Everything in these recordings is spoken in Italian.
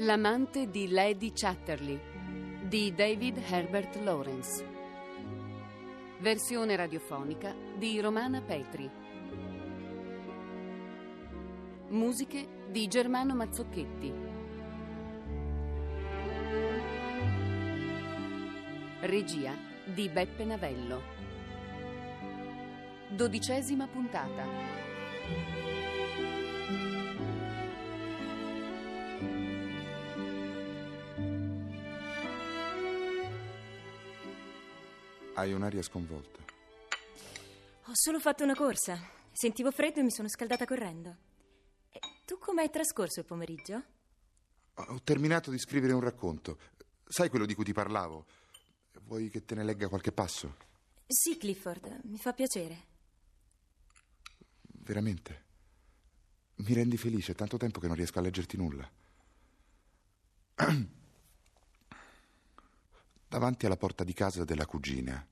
L'amante di Lady Chatterley di David Herbert Lawrence. Versione radiofonica di Romana Petri. Musiche di Germano Mazzocchetti. Regia di Beppe Navello. Dodicesima puntata. Hai un'aria sconvolta. Ho solo fatto una corsa. Sentivo freddo e mi sono scaldata correndo. Tu come hai trascorso il pomeriggio? Ho terminato di scrivere un racconto. Sai quello di cui ti parlavo? Vuoi che te ne legga qualche passo? Sì, Clifford, mi fa piacere. Veramente? Mi rendi felice, è tanto tempo che non riesco a leggerti nulla. davanti alla porta di casa della cugina.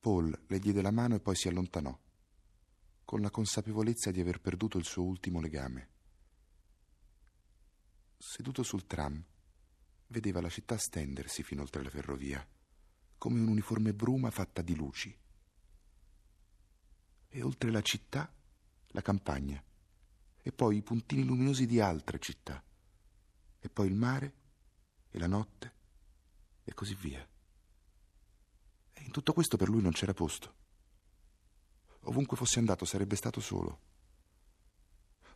Paul le diede la mano e poi si allontanò, con la consapevolezza di aver perduto il suo ultimo legame. Seduto sul tram, vedeva la città stendersi fino oltre la ferrovia, come un'uniforme bruma fatta di luci. E oltre la città, la campagna, e poi i puntini luminosi di altre città, e poi il mare e la notte e così via. E in tutto questo per lui non c'era posto. Ovunque fosse andato sarebbe stato solo.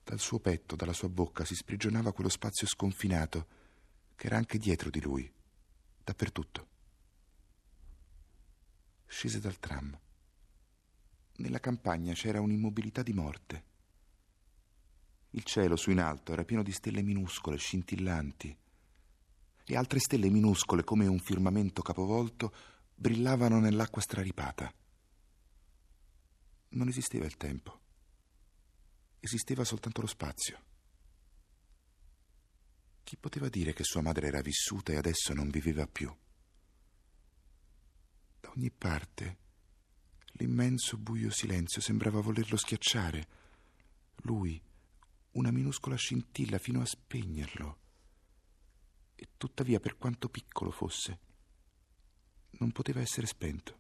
Dal suo petto, dalla sua bocca si sprigionava quello spazio sconfinato che era anche dietro di lui, dappertutto. Scese dal tram. Nella campagna c'era un'immobilità di morte. Il cielo su in alto era pieno di stelle minuscole, scintillanti, e altre stelle minuscole come un firmamento capovolto brillavano nell'acqua straripata. Non esisteva il tempo, esisteva soltanto lo spazio. Chi poteva dire che sua madre era vissuta e adesso non viveva più? Da ogni parte l'immenso buio silenzio sembrava volerlo schiacciare. Lui, una minuscola scintilla fino a spegnerlo e tuttavia per quanto piccolo fosse, non poteva essere spento.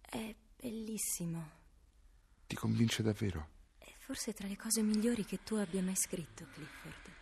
È bellissimo. Ti convince davvero? È forse tra le cose migliori che tu abbia mai scritto, Clifford.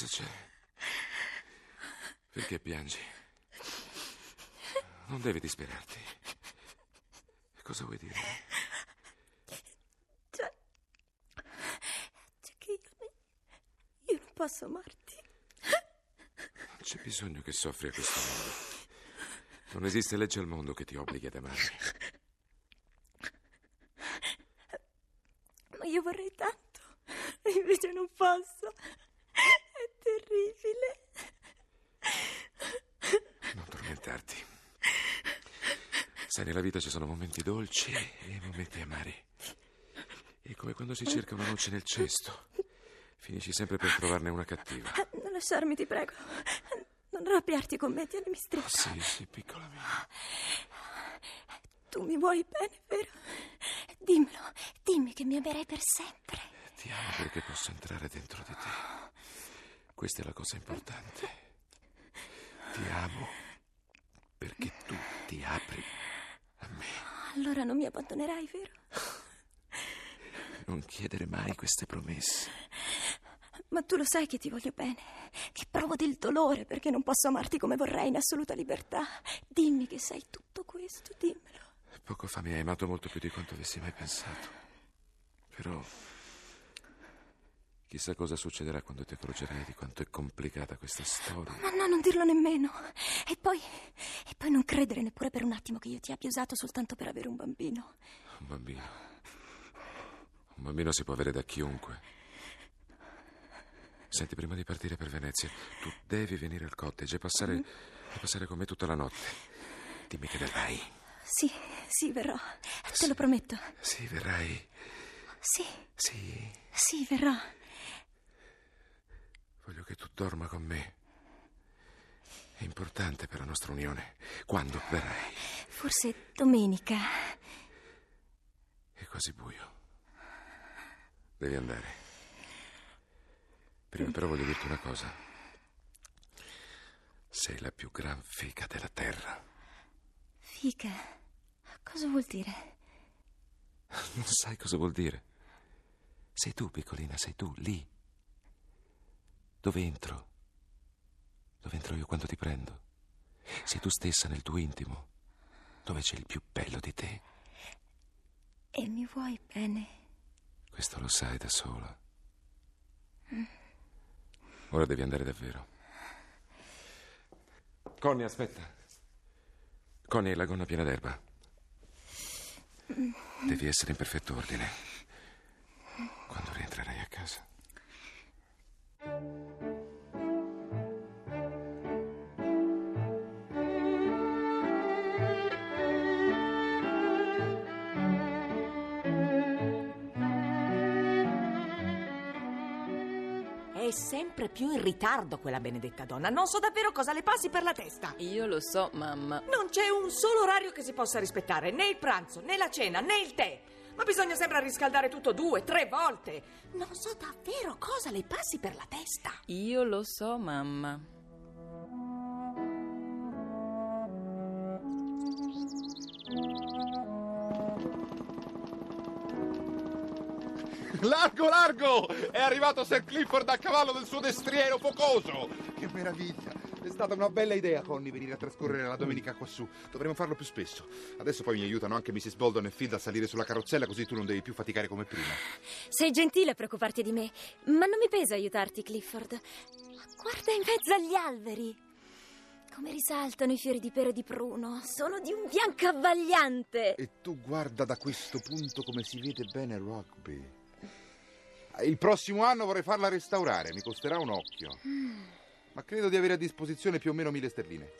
Cosa c'è? Perché piangi? Non devi disperarti. Cosa vuoi dire? Cioè, cioè che io, io non posso amarti. Non c'è bisogno che soffri a questo modo. Non esiste legge al mondo che ti obblighi ad amarmi. Ma io vorrei tanto, e invece non posso. È terribile. Non tormentarti. Sai, nella vita ci sono momenti dolci e momenti amari. È come quando si cerca una noce nel cesto. Finisci sempre per trovarne una cattiva. Non lasciarmi, ti prego. Non arrabbiarti con me, tienimi stretta. Oh, sì, sì, piccola mia. Tu mi vuoi bene, vero? Dimmelo, dimmi che mi amerai per sempre. Ti amo perché posso entrare dentro di te. Questa è la cosa importante. Ti amo perché tu ti apri a me. Allora non mi abbandonerai, vero? Non chiedere mai queste promesse. Ma tu lo sai che ti voglio bene, che provo del dolore perché non posso amarti come vorrei in assoluta libertà. Dimmi che sai tutto questo, dimmelo. Poco fa mi hai amato molto più di quanto avessi mai pensato. Però chissà cosa succederà quando ti accorgerai di quanto è complicata questa storia. Ma no, non dirlo nemmeno. E poi. E poi non credere neppure per un attimo che io ti abbia usato soltanto per avere un bambino. Un bambino. Un bambino si può avere da chiunque. Senti, prima di partire per Venezia, tu devi venire al cottage e passare, e passare con me tutta la notte. Dimmi che verrai. Sì, sì, verrò. Te lo prometto. Sì, verrai. Sì, Sì, sì, verrò. Voglio che tu dorma con me. È importante per la nostra unione. Quando verrai? Forse domenica. È quasi buio. Devi andare. Prima però voglio dirti una cosa. Sei la più gran figa della terra. Fica. Cosa vuol dire? Non sai cosa vuol dire. Sei tu, piccolina, sei tu, lì. Dove entro? Dove entro io quando ti prendo? Sei tu stessa nel tuo intimo, dove c'è il più bello di te. E mi vuoi bene? Questo lo sai da sola. Ora devi andare davvero. Connie, aspetta. Connie, la gonna piena d'erba. Devi essere in perfetto ordine. È sempre più in ritardo quella benedetta donna. Non so davvero cosa le passi per la testa. Io lo so, mamma. Non c'è un solo orario che si possa rispettare, né il pranzo, né la cena, né il tè. Ma bisogna sempre riscaldare tutto due, tre volte. Non so davvero cosa le passi per la testa. Io lo so, mamma. Largo, largo! È arrivato Sir Clifford a cavallo del suo destriero focoso! Che meraviglia! È stata una bella idea, Connie, venire a trascorrere la domenica quassù. Dovremmo farlo più spesso. Adesso poi mi aiutano anche Mrs. Bolton e Phil a salire sulla carrozzella, così tu non devi più faticare come prima. Sei gentile a preoccuparti di me, ma non mi pesa aiutarti, Clifford. Ma guarda in mezzo agli alberi. Come risaltano i fiori di pero di pruno. Sono di un bianco avvagliante. E tu guarda da questo punto come si vede bene Rugby. Il prossimo anno vorrei farla restaurare, mi costerà un occhio. Ma credo di avere a disposizione più o meno mille sterline.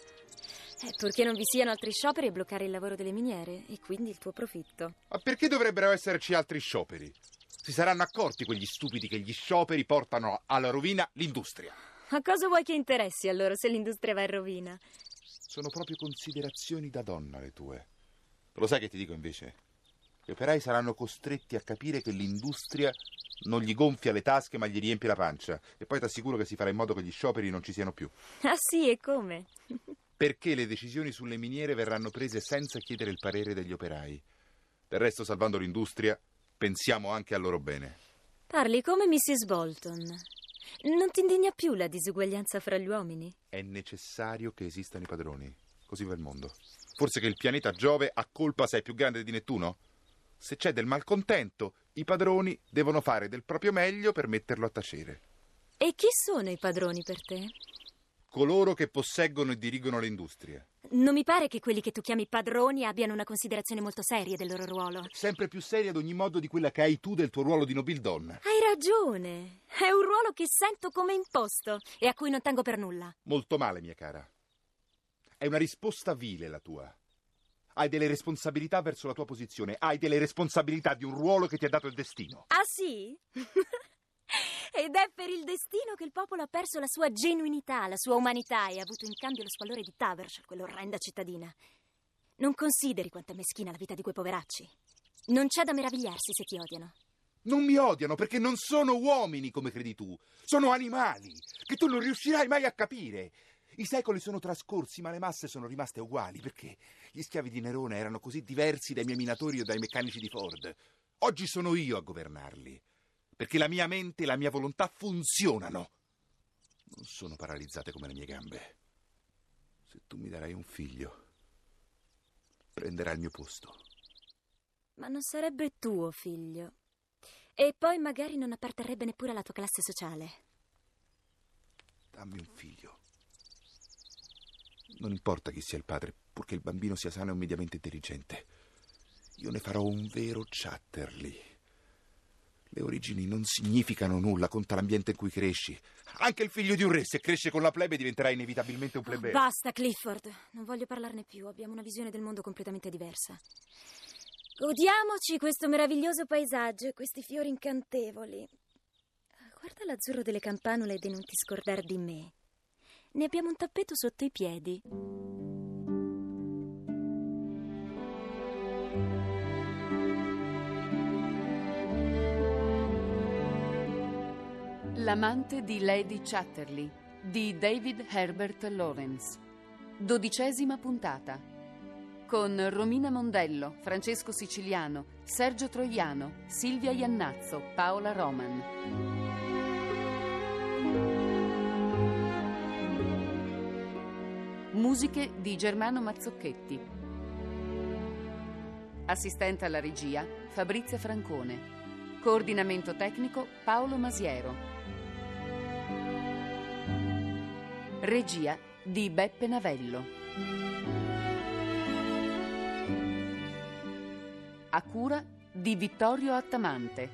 Eh, purché non vi siano altri scioperi e bloccare il lavoro delle miniere, e quindi il tuo profitto. Ma perché dovrebbero esserci altri scioperi? Si saranno accorti quegli stupidi che gli scioperi portano alla rovina l'industria. A cosa vuoi che interessi a loro se l'industria va in rovina? Sono proprio considerazioni da donna le tue. Lo sai che ti dico invece? Gli operai saranno costretti a capire che l'industria non gli gonfia le tasche ma gli riempie la pancia. E poi ti assicuro che si farà in modo che gli scioperi non ci siano più. Ah sì, e come? Perché le decisioni sulle miniere verranno prese senza chiedere il parere degli operai. Del resto, salvando l'industria, pensiamo anche al loro bene. Parli come Mrs. Bolton. Non ti indigna più la disuguaglianza fra gli uomini? È necessario che esistano i padroni. Così va il mondo. Forse che il pianeta Giove ha colpa se è più grande di Nettuno? Se c'è del malcontento, i padroni devono fare del proprio meglio per metterlo a tacere. E chi sono i padroni per te? Coloro che posseggono e dirigono le industrie. Non mi pare che quelli che tu chiami padroni abbiano una considerazione molto seria del loro ruolo. Sempre più seria ad ogni modo di quella che hai tu del tuo ruolo di nobildonna. Hai ragione. È un ruolo che sento come imposto e a cui non tengo per nulla. Molto male, mia cara. È una risposta vile la tua. Hai delle responsabilità verso la tua posizione, hai delle responsabilità di un ruolo che ti ha dato il destino. Ah sì? Ed è per il destino che il popolo ha perso la sua genuinità, la sua umanità e ha avuto in cambio lo squallore di Taversham, quell'orrenda cittadina. Non consideri quanto è meschina la vita di quei poveracci. Non c'è da meravigliarsi se ti odiano. Non mi odiano perché non sono uomini come credi tu, sono animali che tu non riuscirai mai a capire. I secoli sono trascorsi, ma le masse sono rimaste uguali perché gli schiavi di Nerone erano così diversi dai miei minatori o dai meccanici di Ford. Oggi sono io a governarli perché la mia mente e la mia volontà funzionano. Non sono paralizzate come le mie gambe. Se tu mi darai un figlio, prenderà il mio posto. Ma non sarebbe tuo figlio. E poi magari non apparterrebbe neppure alla tua classe sociale. Dammi un figlio. Non importa chi sia il padre, purché il bambino sia sano e mediamente intelligente. Io ne farò un vero Chatterley. Le origini non significano nulla, conta l'ambiente in cui cresci. Anche il figlio di un re, se cresce con la plebe, diventerà inevitabilmente un plebeo. Basta, Clifford. Non voglio parlarne più. Abbiamo una visione del mondo completamente diversa. Godiamoci questo meraviglioso paesaggio e questi fiori incantevoli. Guarda l'azzurro delle campanule e non ti scordar di me. Ne abbiamo un tappeto sotto i piedi. L'amante di Lady Chatterley di David Herbert Lawrence. Dodicesima puntata. Con Romina Mondello, Francesco Siciliano, Sergio Troiano, Silvia Iannazzo, Paola Roman. Musiche di Germano Mazzocchetti. Assistente alla regia Fabrizia Francone. Coordinamento tecnico Paolo Masiero. Regia di Beppe Navello. A cura di Vittorio Attamante.